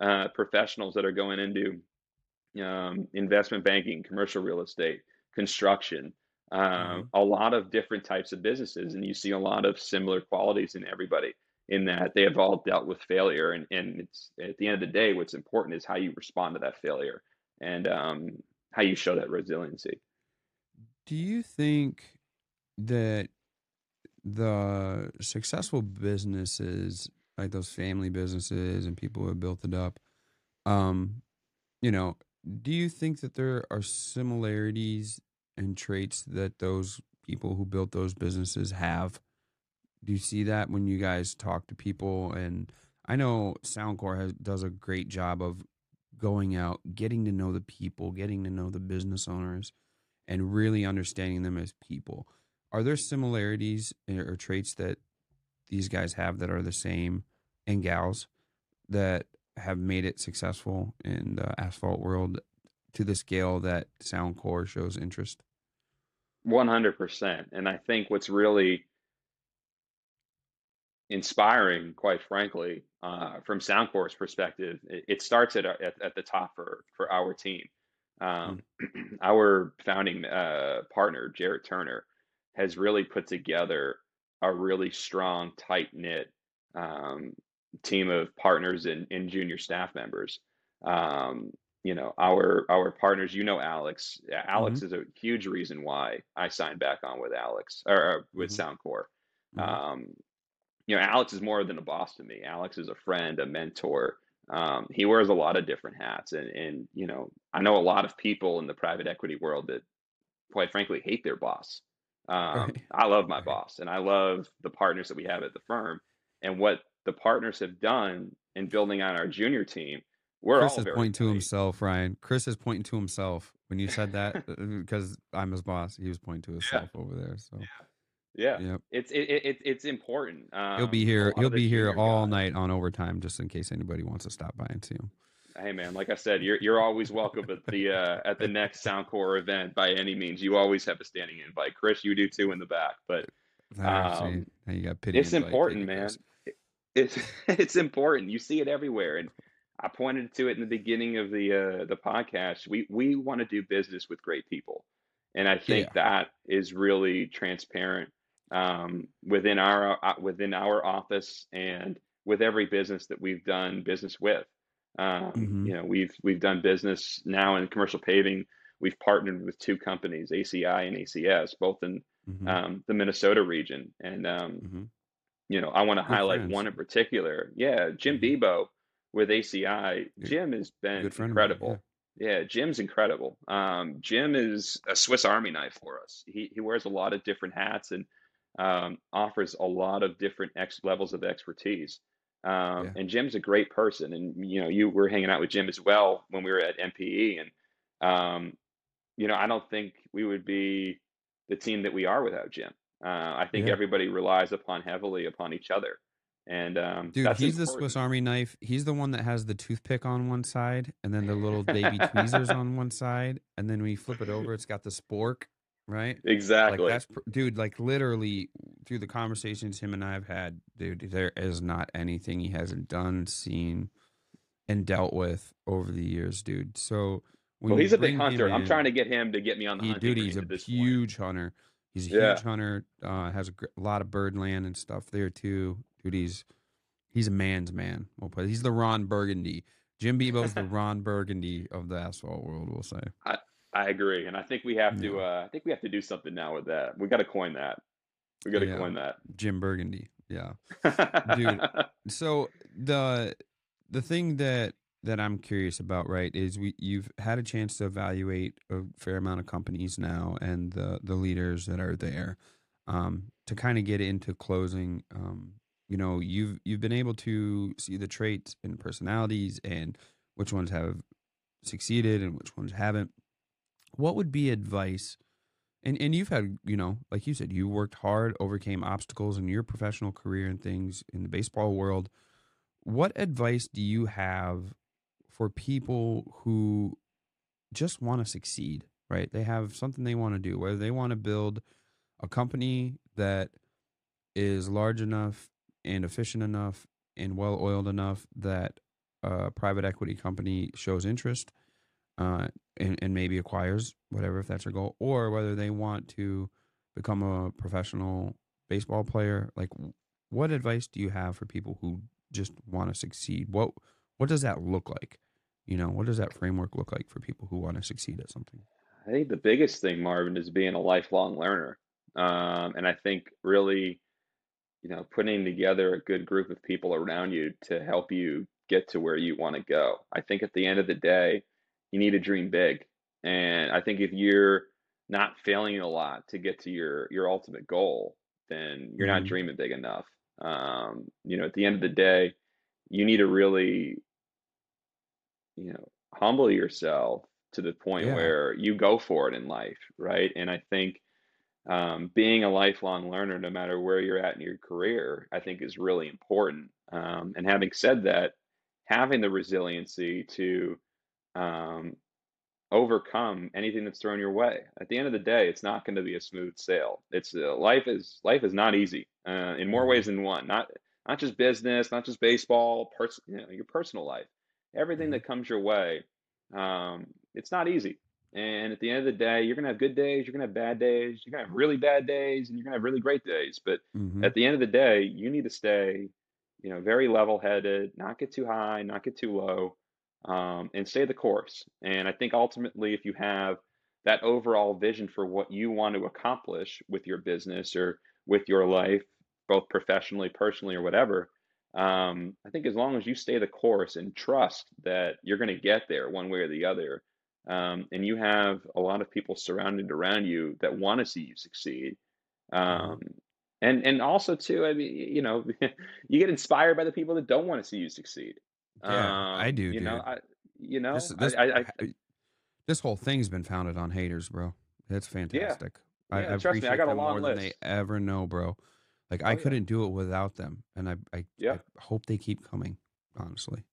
uh, professionals that are going into um, investment banking, commercial real estate, construction, um, mm-hmm. a lot of different types of businesses, and you see a lot of similar qualities in everybody. In that they have all dealt with failure, and, and it's at the end of the day, what's important is how you respond to that failure and um, how you show that resiliency. Do you think that the successful businesses like those family businesses and people who have built it up um you know do you think that there are similarities and traits that those people who built those businesses have do you see that when you guys talk to people and i know soundcore has, does a great job of going out getting to know the people getting to know the business owners and really understanding them as people are there similarities eh, or traits that these guys have that are the same and gals that have made it successful in the asphalt world to the scale that Soundcore shows interest? 100%. And I think what's really inspiring, quite frankly, uh, from Soundcore's perspective, it, it starts at, at, at, the top for, for our team. Um, mm. [CLEARS THROAT] Our founding uh, partner, Jared Turner, has really put together a really strong, tight knit um, team of partners and, and, junior staff members. Um, you know, our our partners, you know, Alex. Alex Mm-hmm. is a huge reason why I signed back on with Alex or, or with Mm-hmm. Soundcore. Mhm. Um, you know, Alex is more than a boss to me. Alex is a friend, a mentor. Um, he wears a lot of different hats, and and you know, I know a lot of people in the private equity world that, quite frankly, hate their boss. [LAUGHS] Um, Right. I love my Right. boss, and I love the partners that we have at the firm, and what the partners have done in building on our junior team. We're Chris all is pointing to himself, Ryan. Chris is pointing to himself when you said that uh, because I'm his boss. He was pointing to himself over there. So Yeah, yep. it's it, it, it it's important. He'll be Um, here. He'll be here all night on overtime, just in case anybody wants to stop by and see him. Hey man, like I said, you're you're always welcome at the uh, at the next Soundcore event by any means. You always have a standing invite. Chris, you do too in the back. But Um, now you got pity. it's important, man. Chris. [LAUGHS] It's it's important. You see it everywhere, and I pointed to it in the beginning of the uh, the podcast. We we want to do business with great people, and I think that is really transparent um, within our uh, within our office and with every business that we've done business with. Um, Mhm. You know, we've we've done business now in commercial paving. We've partnered with two companies, ACI and ACS, both in Mhm, um, the Minnesota region, and um, mhm. you know, I want to highlight friends. one in particular. Yeah, Jim Mhm. Bebo with ACI. Good- Jim has been Good friend of incredible. Yeah, Jim's incredible. Um, Jim is a Swiss Army knife for us. He he wears a lot of different hats and um, offers a lot of different ex levels of expertise. Um, Yeah. And Jim's a great person. And you know, you were hanging out with Jim as well when we were at NPE. And um, you know, I don't think we would be the team that we are without Jim. Uh, I think Yeah. everybody relies upon heavily upon each other. And um, Dude, he's the. Swiss Army knife. He's the one that has the toothpick on one side and then the little baby tweezers [LAUGHS] on one side. And then when you flip it over, it's got the spork, right? Exactly. Like that's dude, like literally through the conversations him and I have had, dude, there is not anything he hasn't done, seen, and dealt with over the years, dude. So when well, he's a big hunter. I'm in- trying to get him to get me on the he, hunting dude, he's a this point. huge hunter. He's a Yeah. huge hunter. Uh, has a, gr- a lot of bird land and stuff there too. Dude, he's he's a man's man. We'll put he's the Ron Burgundy. Jim Bebo's the [LAUGHS] Ron Burgundy of the asphalt world. We'll say. I agree, and I think we have to. Uh, I think we have to do something now with that. We got to coin that. We got to Yeah. coin that. Jim Burgundy. Yeah. Dude. [LAUGHS] So the the thing that that I'm curious about, right, is we you've had a chance to evaluate a fair amount of companies now and the the leaders that are there um, to kind of get into closing. Um, you know, you've you've been able to see the traits and personalities and which ones have succeeded and which ones haven't. What would be advice? And and you've had, you know, like you said, you worked hard, overcame obstacles in your professional career and things in the baseball world. What advice do you have for people who just want to succeed, right? They have something they want to do, whether they want to build a company that is large enough and efficient enough and well oiled enough that a private equity company shows interest uh, and, and maybe acquires whatever if that's their goal, or whether they want to become a professional baseball player. Like, what advice do you have for people who just want to succeed? What what does that look like? You know, what does that framework look like for people who want to succeed at something? I think the biggest thing, Marvin, is being a lifelong learner. Um, and I think really, you know, putting together a good group of people around you to help you get to where you want to go. I think at the end of the day, you need to dream big. And I think if you're not failing a lot to get to your your ultimate goal, then you're not Mhm. dreaming big enough. Um, you know, at the end of the day, you need to really, you know, humble yourself to the point Yeah. where you go for it in life, right? And I think um, being a lifelong learner, no matter where you're at in your career, I think is really important. Um, and having said that, having the resiliency to um, overcome anything that's thrown your way. At the end of the day, it's not going to be a smooth sail. It's uh, life is life is not easy uh, in more Mhm. ways than one. Not not just business, not just baseball, pers- you know, your personal life. Everything Mhm. that comes your way, um, it's not easy. And at the end of the day, you're gonna have good days, you're gonna have bad days, you're gonna have really bad days, and you're gonna have really great days. But Mhm. at the end of the day, you need to stay, you know, very level-headed, not get too high, not get too low, um, and stay the course. And I think ultimately, if you have that overall vision for what you want to accomplish with your business or with your life, both professionally, personally, or whatever, um, I think as long as you stay the course and trust that you're going to get there one way or the other, um, and you have a lot of people surrounded around you that want to see you succeed, Mm-hmm. um, and and also too, I mean, you know, [LAUGHS] you get inspired by the people that don't want to see you succeed. Yeah, I Um, do, you know. I, you know, This this I, I this whole thing's been founded on haters, bro. It's fantastic. I, I yeah. Trust me, I appreciate got a long more than they ever know, bro. Like Oh I couldn't do it without them, and I I, yeah. I hope they keep coming. Honestly,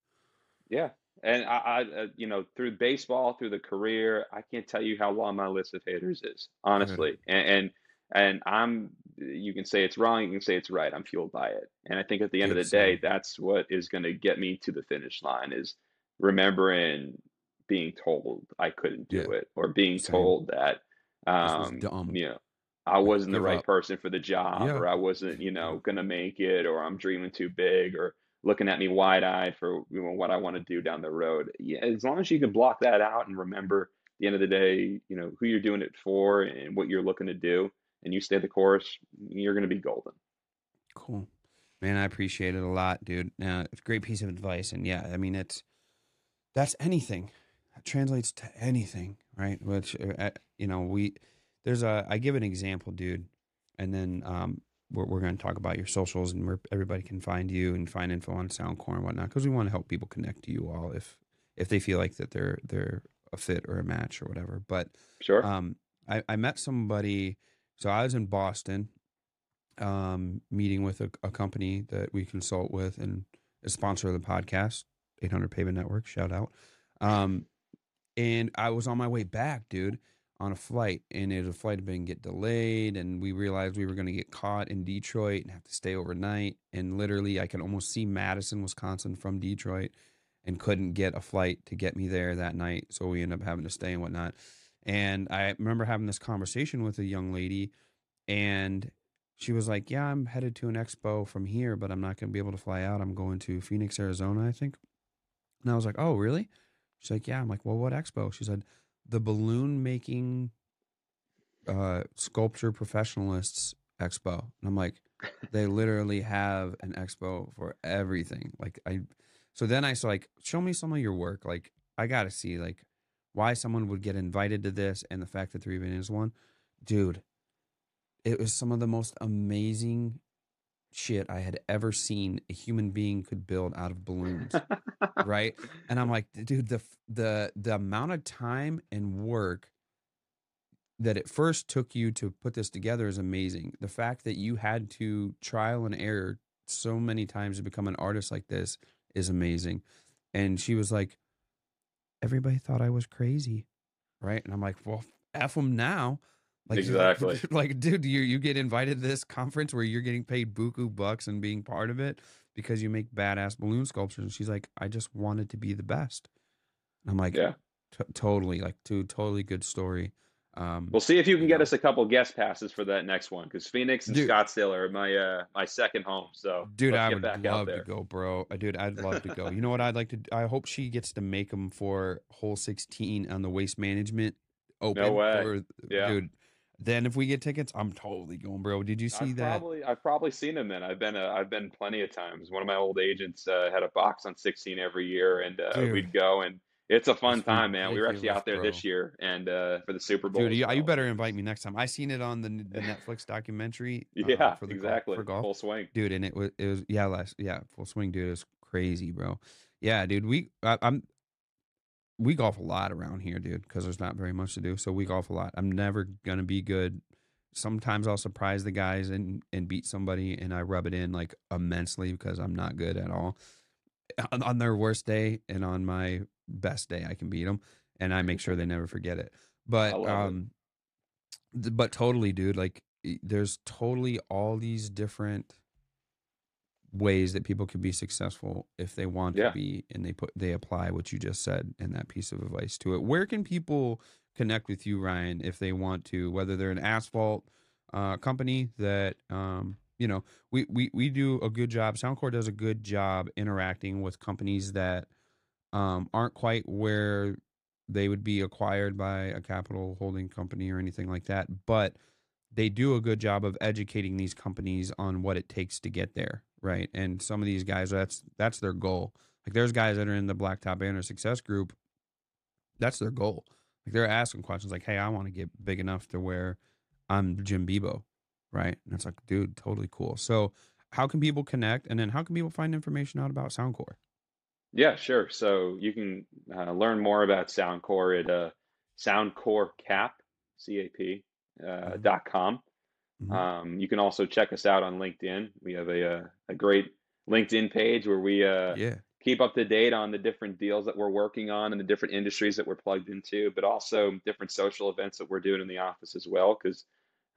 Yeah, and I, I, uh, you know, through baseball, through the career, I can't tell you how long my list of haters is, honestly. And and and I'm, you can say it's wrong, you can say it's right. I'm fueled by it, and I think at the end of the day, that's what is going to get me to the finish line is remembering being told I couldn't Yeah, do it, or being same. told that, um, dumb. you know, I wasn't the right up. person for the job, Yeah, or I wasn't, you know, gonna make it, or I'm dreaming too big, or looking at me wide-eyed for you know, what I want to do down the road. Yeah, as long as you can block that out and remember at the end of the day, you know, who you're doing it for and what you're looking to do, and you stay the course, you're gonna be golden. cool. Man, I appreciate it a lot, dude. Now, it's a great piece of advice, and yeah, I mean, it's that's anything. That translates to anything, right? Which uh, you know, we there's a I give an example, dude, and then um we're, we're going to talk about your socials and where everybody can find you and find info on Soundcore and whatnot because we want to help people connect to you all if if they feel like that they're they're a fit or a match or whatever. But Sure. um, I I met somebody. So I was in Boston, um, meeting with a, a company that we consult with and is sponsor of the podcast, 800 Pavement Network. Shout out. Um, and I was on my way back, dude, on a flight, and it, the flight had been get delayed, and we realized we were going to get caught in Detroit and have to stay overnight. And literally, I could almost see Madison, Wisconsin from Detroit, and couldn't get a flight to get me there that night. So we ended up having to stay and whatnot. And I remember having this conversation with a young lady, and she was like, "Yeah, I'm headed to an expo from here, but I'm not going to be able to fly out. I'm going to Phoenix, Arizona, I think." And I was like, "Oh, really?" She's like, "Yeah." I'm like, "Well, what expo?" She said, "The balloon making uh sculpture professionalists expo." And I'm like, "They [LAUGHS] literally have an expo for everything." Like I so then I was like, "Show me some of your work. Like I got to see like why someone would get invited to this and the fact that there even is one." Dude, it was some of the most amazing shit I had ever seen a human being could build out of balloons right? And I'm like, dude, the the the amount of time and work that it first took you to put this together is amazing. The fact that you had to trial and error so many times to become an artist like this is amazing. And she was like, everybody thought I was crazy, right? And I'm like, well, f them now. Like, Exactly. [LAUGHS] like, dude, you you get invited to this conference where you're getting paid buku bucks and being part of it because you make badass balloon sculptures. And she's like, I just wanted to be the best. And I'm like, Yeah. "T- totally, like, dude, totally good story. Um, We'll see if you can get us a couple guest passes for that next one because Phoenix and dude, Scottsdale are my uh my second home. So dude, I would love to go, bro. Uh, Dude, I'd love to go. You know what I'd like to? I hope she gets to make them for hole 16 on the waste management open. No way. Yeah. dude. Then if we get tickets, I'm totally going, bro. Did you see I've that? probably I've probably seen them then. I've been uh, I've been plenty of times. One of my old agents uh, had a box on 16 every year, and uh, we'd go, and it's a fun it's time, man. We were actually out there bro. this year, and uh, for the Super Bowl Dude, you, you better invite me next time. I seen it on the the [LAUGHS] Netflix documentary uh, yeah, for the golf, exactly. for golf. Full swing. dude and it was it was yeah last yeah full swing dude it was crazy bro yeah dude we I, i'm we golf a lot around here dude because there's not very much to do so we golf a lot i'm never gonna be good sometimes i'll surprise the guys and and beat somebody and i rub it in like immensely because i'm not good at all on, on their worst day and on my best day i can beat them and i make sure they [LAUGHS] never forget it but it. um th- but totally dude like there's totally all these different ways that people can be successful if they want Yeah. to be and they put they apply what you just said and that piece of advice to it where can people connect with you ryan if they want to whether they're an asphalt uh, company that um, you know we, we we do a good job soundcore does a good job interacting with companies that um, aren't quite where they would be acquired by a capital holding company or anything like that, but they do a good job of educating these companies on what it takes to get there, right? And some of these guys, that's that's their goal. Like there's guys that are in the Blacktop Banter Success Group, that's their goal. Like they're asking questions like, "Hey, I want to get big enough to where I'm Jim Bebo," right? And it's like, dude, totally cool. So, how can people connect, and then how can people find information out about Soundcore? Yeah, sure. So you can uh, learn more about Soundcore at uh, soundcorecap, C-A-P, uh, mm-hmm. dot com. Mm-hmm. Um, you can also check us out on LinkedIn. We have a, a, uh, a great LinkedIn page where we uh, yeah. keep up to date on the different deals that we're working on and the different industries that we're plugged into, but also different social events that we're doing in the office as well. Because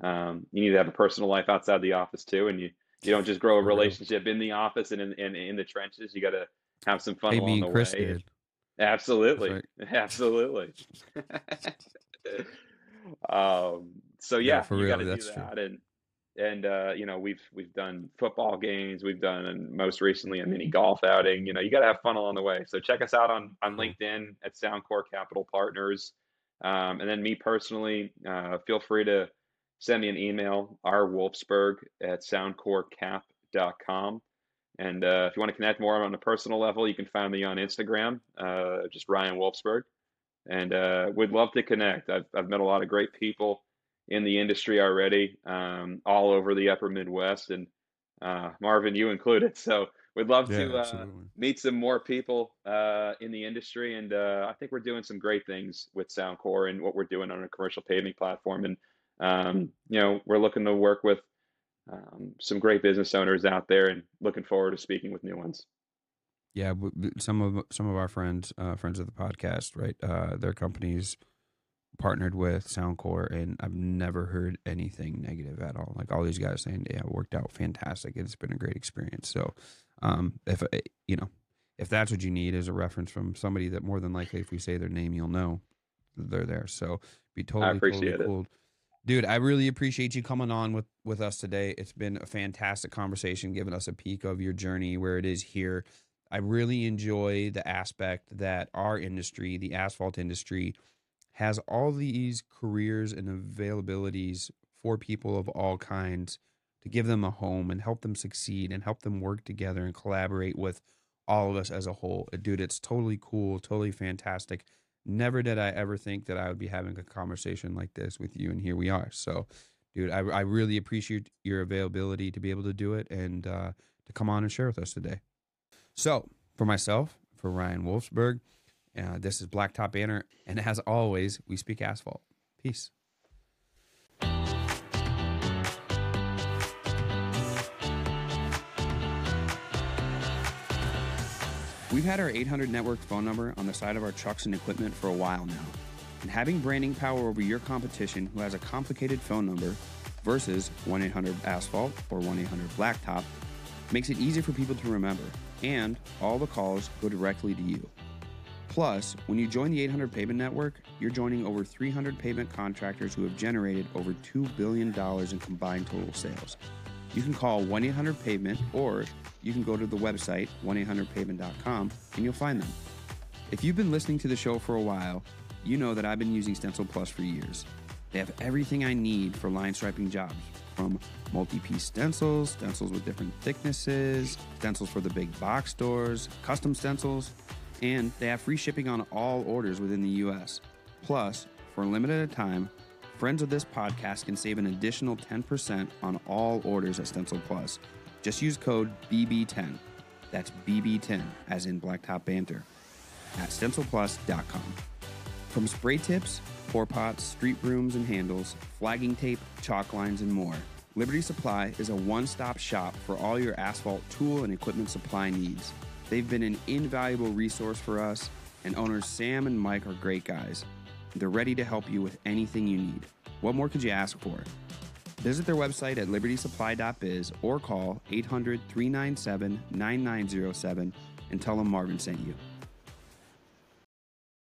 um, you need to have a personal life outside the office too, and you you don't just grow a relationship in the office and in, in, in the trenches. You got to have some fun along the Chris way. Did. [LAUGHS] Absolutely, right. [LAUGHS] absolutely. [LAUGHS] um, so yeah, yeah you got to do that, true. and and uh, you know we've we've done football games, we've done and most recently a mini golf outing. You know, you got to have fun along the way. So check us out on on LinkedIn at Soundcore Capital Partners, um, and then me personally, uh, feel free to send me an email, rwolfsberg at soundcorecap.com. And uh, if you want to connect more on a personal level, you can find me on Instagram, uh, just Ryan Wolfsberg. And uh, we'd love to connect. I've, I've met a lot of great people in the industry already, um, all over the upper Midwest, and uh, Marvin, you included. [LAUGHS] So we'd love yeah, to uh, meet some more people uh, in the industry. And I think we're doing some great things with Soundcore and what we're doing on a commercial paving platform. And, um, you know, we're looking to work with um, some great business owners out there, and looking forward to speaking with new ones. Yeah, some of some of our friends, uh, friends of the podcast, right? Uh, their companies partnered with Soundcore, and I've never heard anything negative at all. Like all these guys saying, "Yeah, it worked out fantastic. It's been a great experience." So, um, if uh, you know, if that's what you need as a reference from somebody that more than likely, if we say their name, you'll know they're there. So, be totally, I appreciate totally cool. It dude i really appreciate you coming on with with us today. It's been a fantastic conversation giving us a peek of your journey where it is here. I really enjoy the aspect that our industry the asphalt industry has all these careers and availabilities for people of all kinds to give them a home and help them succeed and help them work together and collaborate with all of us as a whole. Dude it's totally cool totally fantastic never did I ever think that I would be having a conversation like this with you, and here we are. So, dude, I, I really appreciate your availability to be able to do it and uh, to come on and share with us today. So, for myself, for Ryan Wolfsberg, uh, this is Blacktop Banter, and as always, we speak asphalt. Peace. We've had our 800 network phone number on the side of our trucks and equipment for a while now. And having branding power over your competition who has a complicated phone number versus 1 800 Asphalt or 1 800 Blacktop makes it easy for people to remember, and all the calls go directly to you. Plus, when you join the 800 Pavement Network, you're joining over 300 pavement contractors who have generated over $2 billion in combined total sales. You can call 1 800 Pavement or you can go to the website 1-800-pavement.com and you'll find them. If you've been listening to the show for a while, you know that I've been using Stencil Plus for years. They have everything I need for line striping jobs, from multi-piece stencils, stencils with different thicknesses, stencils for the big box stores, custom stencils, and they have free shipping on all orders within the US. Plus, for a limited time, friends of this podcast can save an additional 10% on all orders at Stencil Plus just use code BB10. That's BB10, as in Blacktop Banter, at stencilplus.com. From spray tips, pour pots, street brooms and handles, flagging tape, chalk lines, and more, Liberty Supply is a one stop shop for all your asphalt tool and equipment supply needs. They've been an invaluable resource for us, and owners Sam and Mike are great guys. They're ready to help you with anything you need. What more could you ask for? Visit their website at libertysupply.biz or call 800 397 9907 and tell them Marvin sent you.